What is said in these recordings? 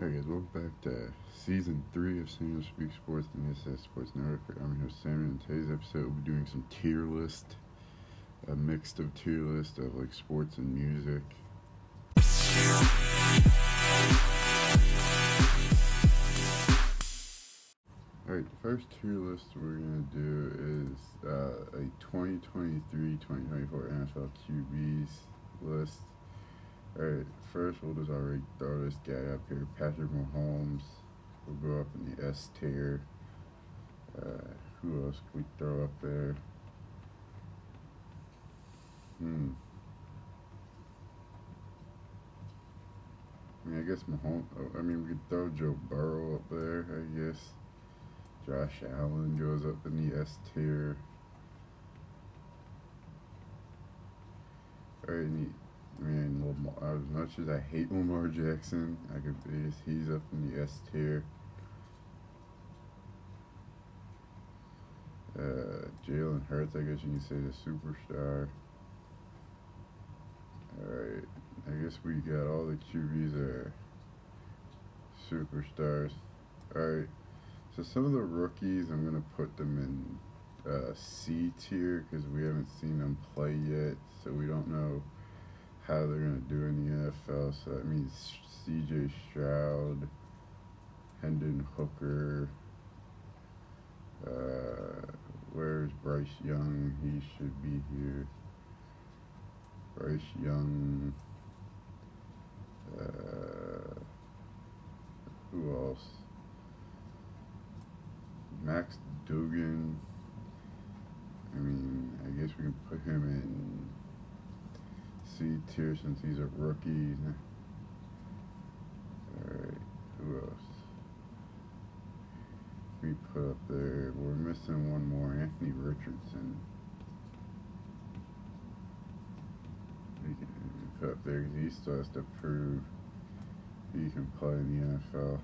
Hey guys, welcome back to season three of Samuel Speak Sports and SS Sports Network. I'm your host Samuel, and today's episode we'll be doing some tier list, a mixed of tier list of like sports and music. Alright, the first tier list we're gonna do is uh, a 2023-2024 NFL QBs list. Alright, first we'll just already throw this guy up here. Patrick Mahomes will go up in the S tier. Uh, who else can we throw up there? Hmm. I mean, I guess Mahomes. oh, I mean, we could throw Joe Burrow up there. I guess Josh Allen goes up in the S tier. Alright. Mean, Lamar, as much as I hate Lamar Jackson, I could he's up in the S tier. Uh, Jalen Hurts, I guess you can say the superstar. Alright, I guess we got all the QBs are superstars. Alright, so some of the rookies, I'm going to put them in uh, C tier because we haven't seen them play yet, so we don't know how they're going to do in the NFL. So that means CJ Stroud, Hendon Hooker. Uh, where's Bryce Young? He should be here. Bryce Young. Uh, who else? Max Duggan. I mean, I guess we can put him in Tier since he's a rookie. Alright, who else? We put up there. We're missing one more. Anthony Richardson. We can put up there because he still has to prove he can play in the NFL.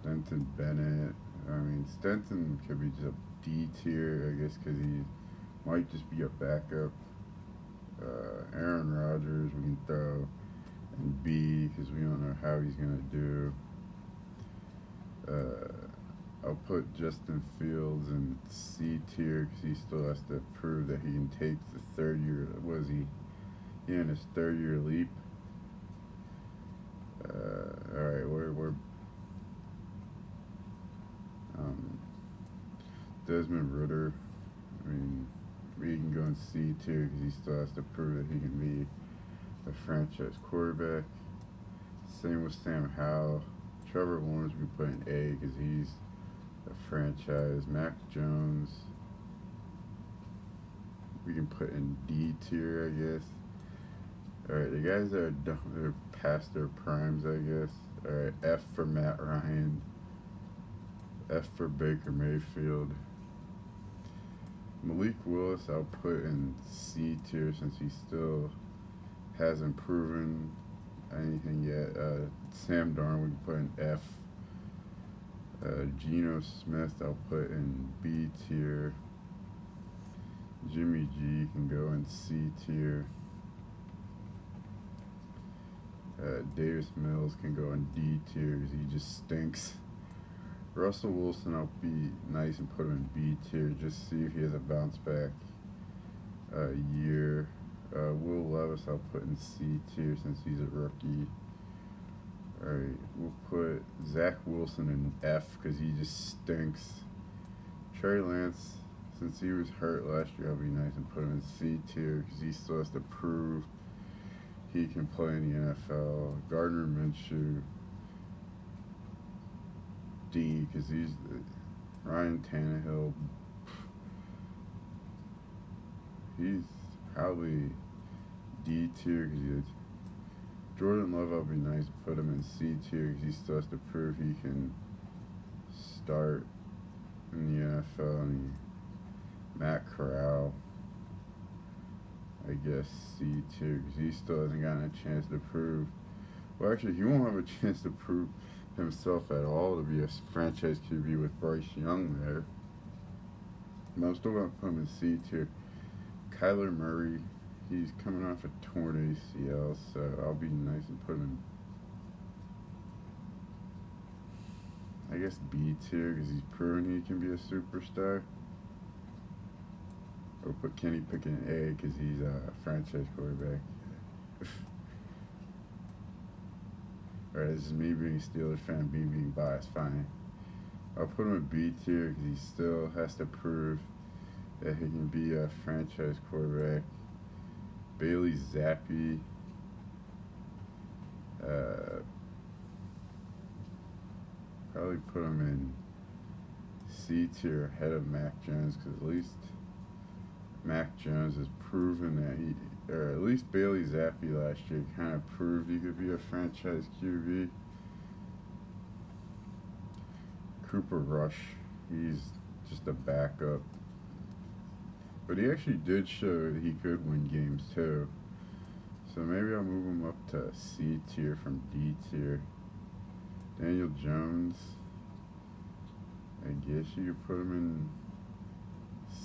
Stetson Bennett. I mean, Stetson could be just a D tier, I guess, because he might just be a backup. Uh, Aaron Rodgers, we can throw in B because we don't know how he's to do. Uh, I'll put Justin Fields in C tier because he still has to prove that he can take the third year. Was he? In his third year leap. Uh, all right, we're we're um, Desmond Ridder. I mean, we can go in C tier because he still has to prove that he can be a franchise quarterback. Same with Sam Howell. Trevor Lawrence we put in A because he's a franchise. Mac Jones we can put in D tier, I guess. Alright, the guys that are done, they're past their primes, I guess. Alright, F for Matt Ryan. F for Baker Mayfield. Malik Willis, I'll put in C tier since he still hasn't proven anything yet. Uh, Sam Darnold, we can put in F. Uh, Geno Smith, I'll put in B tier. Jimmy G can go in C tier. Uh, Davis Mills can go in D tier because he just stinks. Russell Wilson, I'll be nice and put him in B tier. Just see if he has a bounce back uh, year. Uh, Will Levis, I'll put in C tier since he's a rookie. Alright, we'll put Zach Wilson in F because he just stinks. Trey Lance, since he was hurt last year, I'll be nice and put him in C tier because he still has to prove he can play in the NFL. Gardner Minshew, D because he's uh, Ryan Tannehill. He's probably D tier because Jordan Love. I'll be nice to put him in C tier because he still has to prove he can start in the NFL. And Matt Corral, I guess C tier because he still hasn't gotten a chance to prove. Well, actually, he won't have a chance to prove himself at all to be a franchise QB with Bryce Young there. I'm still going to put him in C tier. Kyler Murray, he's coming off a torn ACL, so I'll be nice and put him I guess, B tier because he's proven he can be a superstar. Or put Kenny Pickett in A because he's a franchise quarterback. Alright, this is me being a Steelers fan, me being biased, fine. I'll put him in B tier because he still has to prove that he can be a franchise quarterback. Bailey Zappe. Uh, probably put him in C tier ahead of Mac Jones because at least Mac Jones has proven that he, or at least Bailey Zappe last year kind of proved he could be a franchise QB. Cooper Rush, he's just a backup. But he actually did show that he could win games too. So maybe I'll move him up to C tier from D tier. Daniel Jones. I guess you could put him in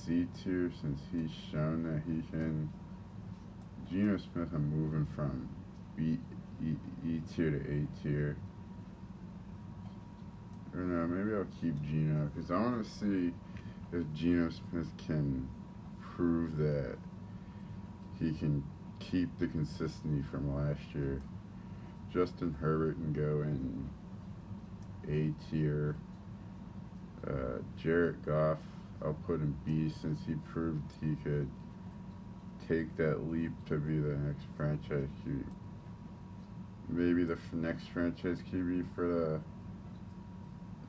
C tier since he's shown that he can. Geno Smith, I'm moving from B, E, e tier to A tier. I don't know, maybe I'll keep Geno because I want to see if Geno Smith can prove that he can keep the consistency from last year. Justin Herbert can go in A tier. Uh, Jared Goff, I'll put in B since he proved he could take that leap to be the next franchise QB. Maybe the next franchise QB for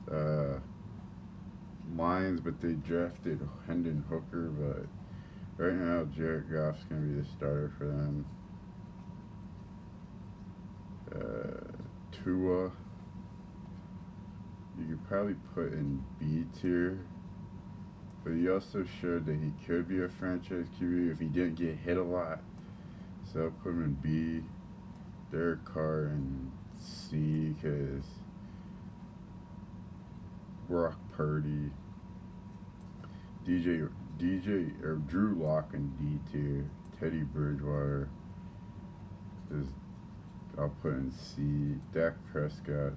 the uh, Lions, but they drafted Hendon Hooker, but right now Jared Goff's going to be the starter for them. Uh, Tua, you could probably put in B tier, but he also showed that he could be a franchise QB if he didn't get hit a lot. So I'll put him in B. Derek Carr in C because Brock Purdy, DJ DJ or Drew Lock in D tier, Teddy Bridgewater is I'll put in C. Dak Prescott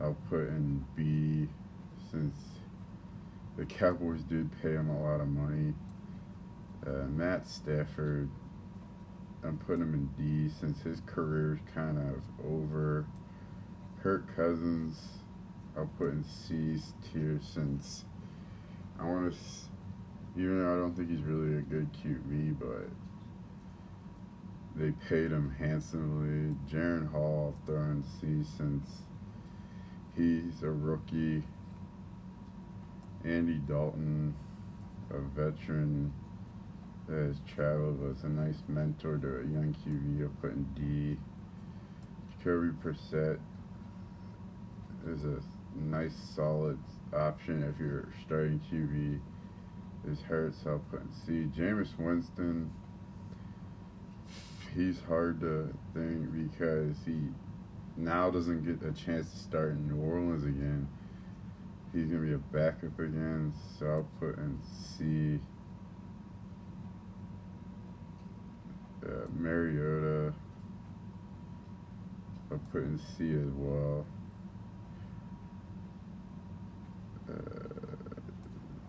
I'll put in B since the Cowboys did pay him a lot of money. Uh, Matt Stafford I'm putting him in D since his career's kind of over. Kirk Cousins I'll put in C tier since I want to, even though I don't think he's really a good QB, but they paid him handsomely. Jaren Hall throwing C since he's a rookie. Andy Dalton, a veteran that has traveled, was a nice mentor to a young QB. I'll put in D. Jacoby Brissett is a nice, solid option if you're starting QB. Is hurt, so I'll C. Jameis Winston he's hard to think because he now doesn't get a chance to start in New Orleans again. He's gonna be a backup again, so I'll put in C. Uh, Mariota, I'll put in C as well. Uh,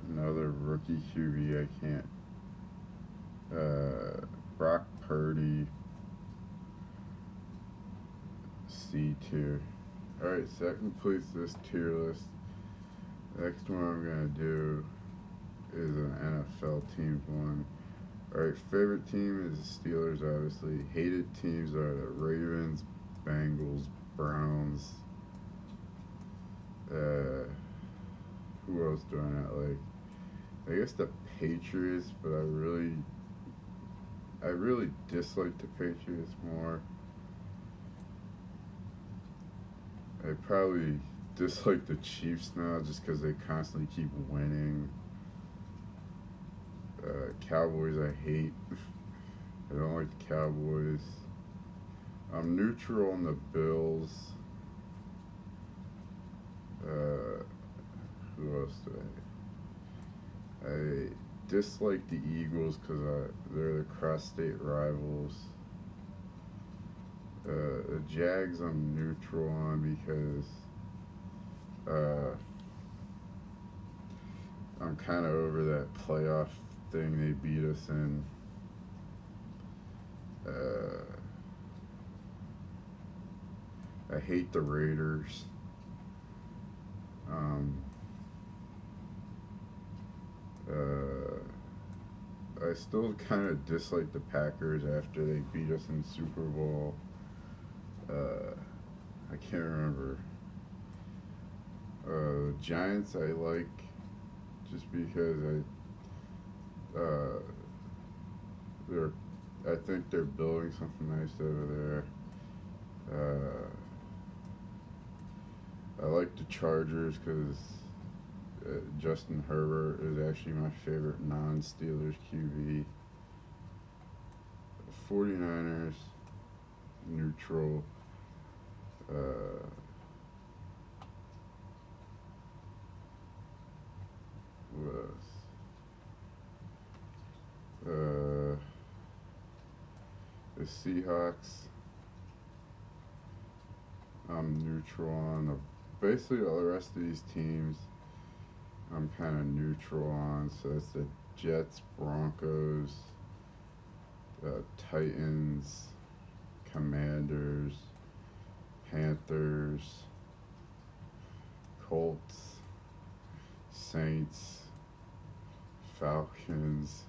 another rookie QB I can't. Uh, Brock Purdy. C tier. Alright, so that completes this tier list. Next one I'm going to do is an NFL teams one. Alright, favorite team is the Steelers, obviously. Hated teams are the Ravens, Bengals, Browns. Uh, who else do I not like? I guess the Patriots, but I really I really dislike the Patriots more. I probably dislike the Chiefs now just because they constantly keep winning. Uh, Cowboys I hate. I don't like the Cowboys. I'm neutral on the Bills. Uh, who else do I? I dislike the Eagles because they're the cross-state rivals. Uh, the Jags I'm neutral on because uh, I'm kind of over that playoff thing they beat us in. Uh, I hate the Raiders. Um, uh, I still kind of dislike the Packers after they beat us in Super Bowl. Uh, I can't remember. Giants I like just because I uh, they're I think they're building something nice over there. Uh, I like the Chargers because uh, Justin Herbert is actually my favorite non-Steelers QB. 49ers, neutral. Uh, what Uh, the Seahawks. I'm neutral on the basically all the rest of these teams I'm kind of neutral on. So it's the Jets, Broncos, uh, Titans, Commanders, Panthers, Colts, Saints, Falcons,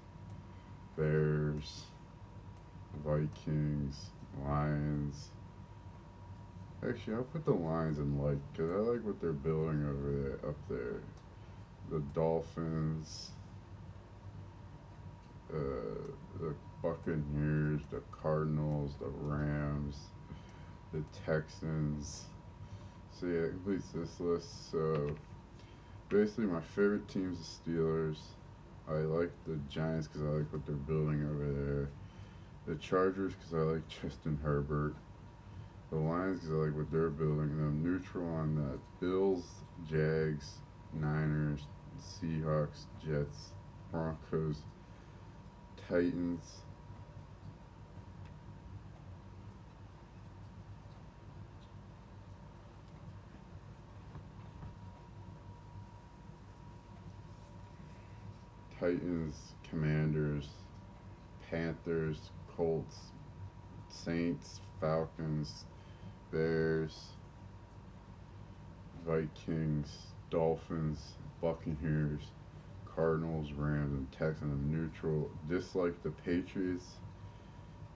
Bears, Vikings, Lions. Actually, I'll put the Lions in like, because I like what they're building over there, up there. The Dolphins, uh, the Buccaneers, the Cardinals, the Rams, the Texans. So yeah, it completes this list. So basically, my favorite team's the Steelers. I like the Giants because I like what they're building over there. The Chargers because I like Justin Herbert the Lions because I like what they're building. And I'm neutral on the Bills, Jags, Niners, Seahawks, Jets, Broncos, Titans. Titans, Commanders, Panthers, Colts, Saints, Falcons, Bears, Vikings, Dolphins, Buccaneers, Cardinals, Rams, and Texans. I'm neutral. Dislike the Patriots,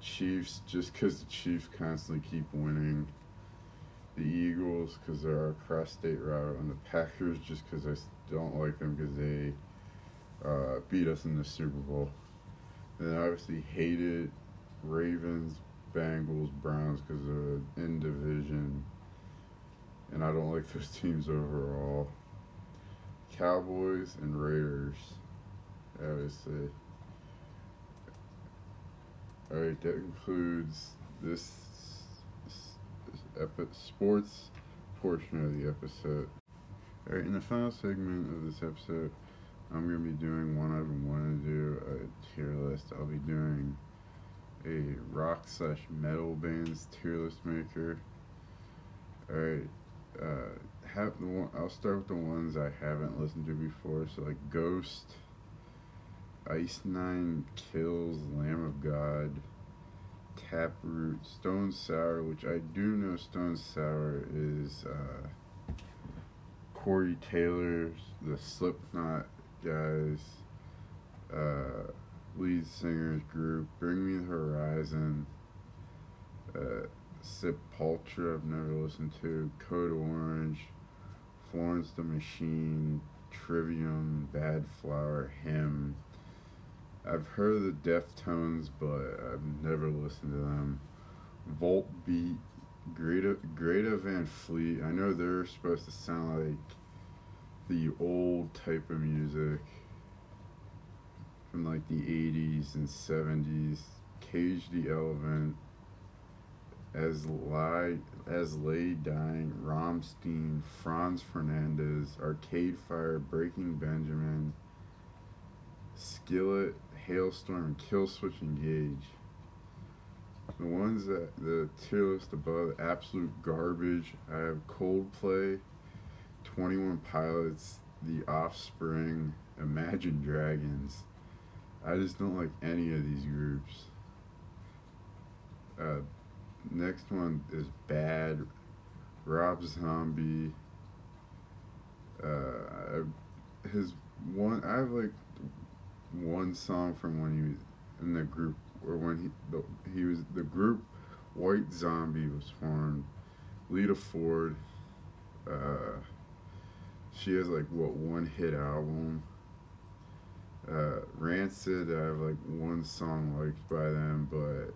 Chiefs, just because the Chiefs constantly keep winning. The Eagles, because they're our cross-state route, and the Packers, just because I don't like them because they uh, beat us in the Super Bowl. And then obviously hated Ravens, Bengals, Browns because they're in division, and I don't like those teams overall. Cowboys and Raiders, obviously. All right, that concludes this, this epi- sports portion of the episode. All right, in the final segment of this episode, I'm gonna be doing one I've been wanting to do a tier list. I'll be doing a rock slash metal bands tier list maker. Alright, uh, have the one, I'll start with the ones I haven't listened to before. So like Ghost, Ice Nine Kills, Lamb of God, Taproot, Stone Sour, which I do know Stone Sour is uh, Corey Taylor's, the Slipknot guys. Uh, lead singers group, Bring Me the Horizon, uh, Sepultura, I've never listened to, Code Orange, Florence the Machine, Trivium, Bad Flower, Him. I've heard the Deftones, but I've never listened to them. Volt Beat, Greta, Greta Van Fleet. I know they're supposed to sound like the old type of music from like the 80s and 70s. Cage the Elephant, as lie as lay dying, Rammstein, Franz Fernandez, Arcade Fire, Breaking Benjamin, Skillet, Halestorm, Killswitch Engage. The ones that the tier list above, absolute garbage. I have Coldplay, 21 Pilots, The Offspring, Imagine Dragons. I just don't like any of these groups. Uh, next one is Bad, Rob Zombie. Uh, his one, I have like one song from when he was in the group, or when he the, he was the group White Zombie was formed. Lita Ford. Uh, she has like what one hit album. Uh, Rancid, I have like one song liked by them, but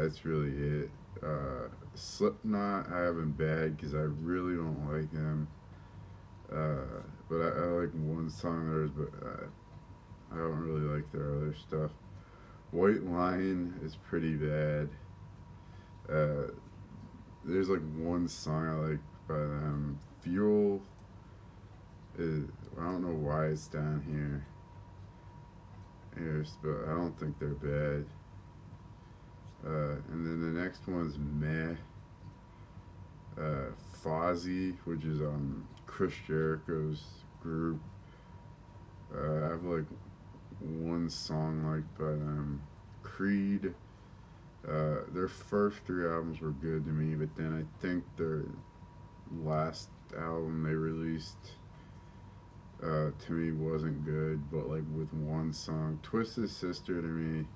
that's really it. Uh, Slipknot, I haven't bad because I really don't like them. Uh, but I, I, like one song of theirs, but uh, I don't really like their other stuff. White Lion is pretty bad. Uh, there's like one song I like by them. Fuel is I don't know why it's down here. Here's, but I don't think they're bad. Uh, and then the next one's Meh. Uh, Fozzy, which is um Chris Jericho's group. Uh, I have like one song like by them. Creed. Uh, their first three albums were good to me, but then I think their last album they released uh, to me wasn't good. But like with one song, Twisted Sister to me,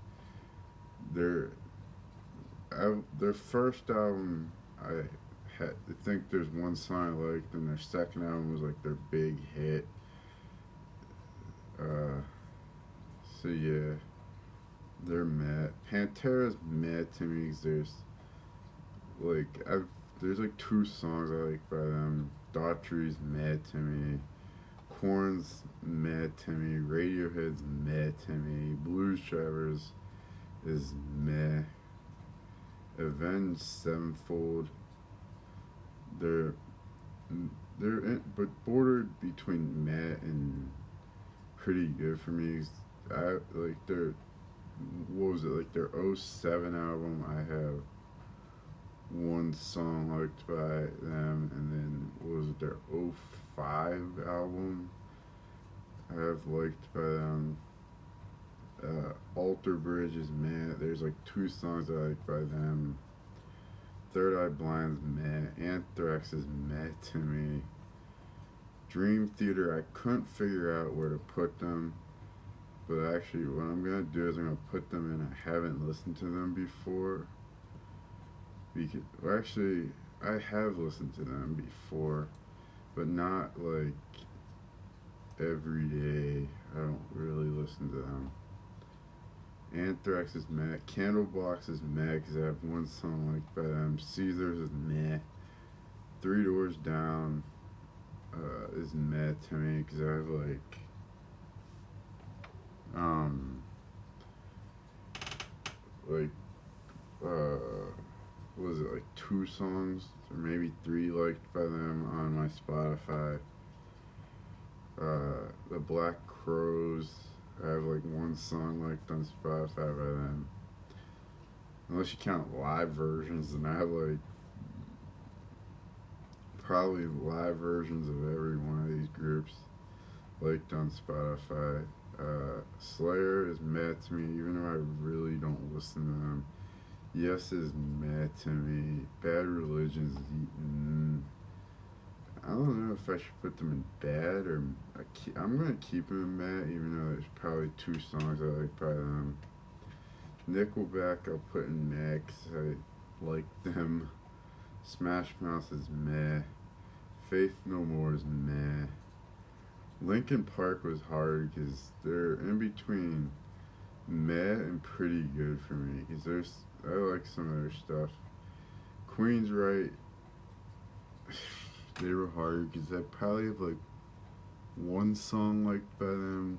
their their first album I had, I think there's one song I liked, and their second album was like their big hit. Uh, so yeah, they're mad. Pantera's mad to me because there's like I've there's like two songs I like by them. Daughtry's mad to me. Korn's mad to me. Radiohead's mad to me. Blues Travelers is meh. Avenged Sevenfold. They're mm, they're in, but bordered between meh and pretty good for me. I like their what was it like their 07 album I have one song liked by them and then what was it their oh 05 album I have liked by them uh, Alter Bridge is meh. There's like two songs I like by them. Third Eye Blind's meh. Anthrax is meh to me. Dream Theater I couldn't figure out where to put them but actually, what I'm gonna do is I'm gonna put them in. I haven't listened to them before. Because well, actually, I have listened to them before, but not like every day. I don't really listen to them. Anthrax is meh. Candlebox is meh because I have one song like by them. Caesars is meh. Three Doors Down uh, is meh to me because I have like um, like, uh, was it like two songs or maybe three liked by them on my Spotify. Uh, the Black Crowes I have like one song liked on Spotify by them. Unless you count live versions, and I have like probably live versions of every one of these groups liked on Spotify. Uh, Slayer is mad to me, even though I really don't listen to them. Yes is mad to me. Bad Religion's mm, I don't know if I should put them in bad or I keep, I'm gonna keep them in bad, even though there's probably two songs I like by them. Nickelback I'll put in meh I like them. Smash Mouth is meh. Faith No More is meh. Linkin Park was hard because they're in between meh and pretty good for me because there's I like some of their stuff. right? they were hard because I probably have like one song liked by them.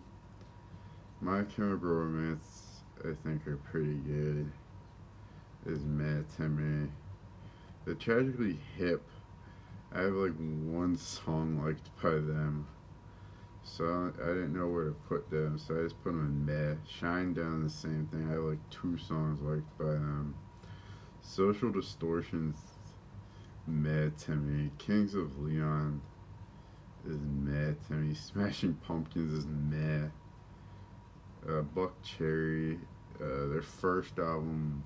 My Chemical Romance, I think, are pretty good. Is meh to me. The Tragically Hip, I have like one song liked by them. So I didn't know where to put them, so I just put them in meh. Shinedown, the same thing. I have like two songs liked by them. Social Distortions, meh to me. Kings of Leon is meh to me. Smashing Pumpkins is meh. Uh, Buckcherry, uh, their first album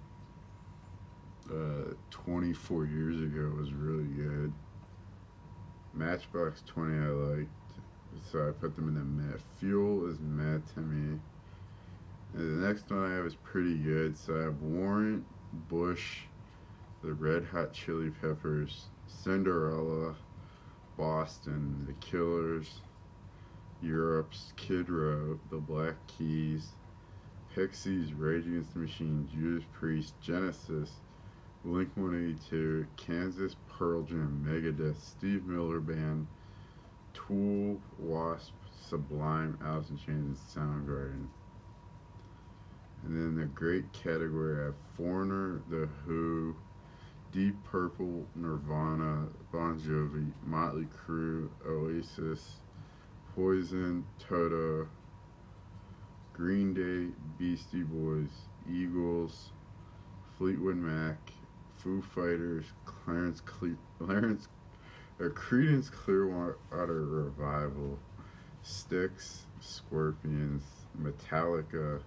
uh, 24 years ago was really good. Matchbox 20 I liked, so I put them in the meh. Fuel is meh to me. And the next one I have is pretty good, so I have Warrant, Bush, the Red Hot Chili Peppers, Cinderella, Boston, The Killers, Europe, Skid Row, The Black Keys, Pixies, Rage Against the Machine, Judas Priest, Genesis, Blink 182, Kansas, Pearl Jam, Megadeth, Steve Miller Band, Tool, Wasp, Sublime, Alice in Chains, and Soundgarden. And then the great category have Foreigner, The Who, Deep Purple, Nirvana, Bon Jovi, Motley Crue, Oasis, Poison, Toto, Green Day, Beastie Boys, Eagles, Fleetwood Mac, Foo Fighters, Clarence, Cle- Clarence, or Creedence Clearwater Revival, Styx, Scorpions, Metallica,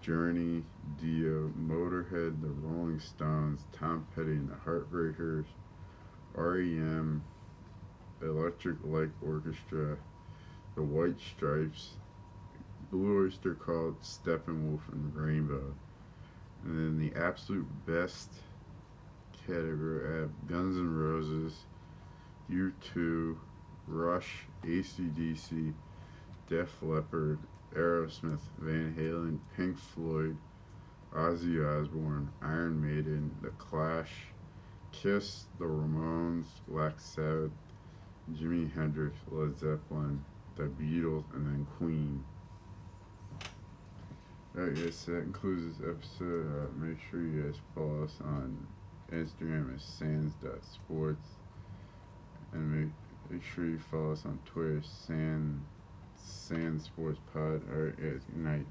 Journey, Dio, Motorhead, The Rolling Stones, Tom Petty and the Heartbreakers, REM, Electric Light Orchestra, The White Stripes, Blue Oyster Cult, Steppenwolf, and Rainbow. And then the absolute best category I have Guns N' Roses, U2, Rush, ACDC, Def Leppard, Aerosmith, Van Halen, Pink Floyd, Ozzy Osbourne, Iron Maiden, The Clash, Kiss, The Ramones, Black Sabbath, Jimi Hendrix, Led Zeppelin, The Beatles, and then Queen. Alright guys, that concludes this episode. Uh, make sure you guys follow us on Instagram at sands.sports. And make, make sure you follow us on Twitter, Sand, Sand Sports Pod. or good night.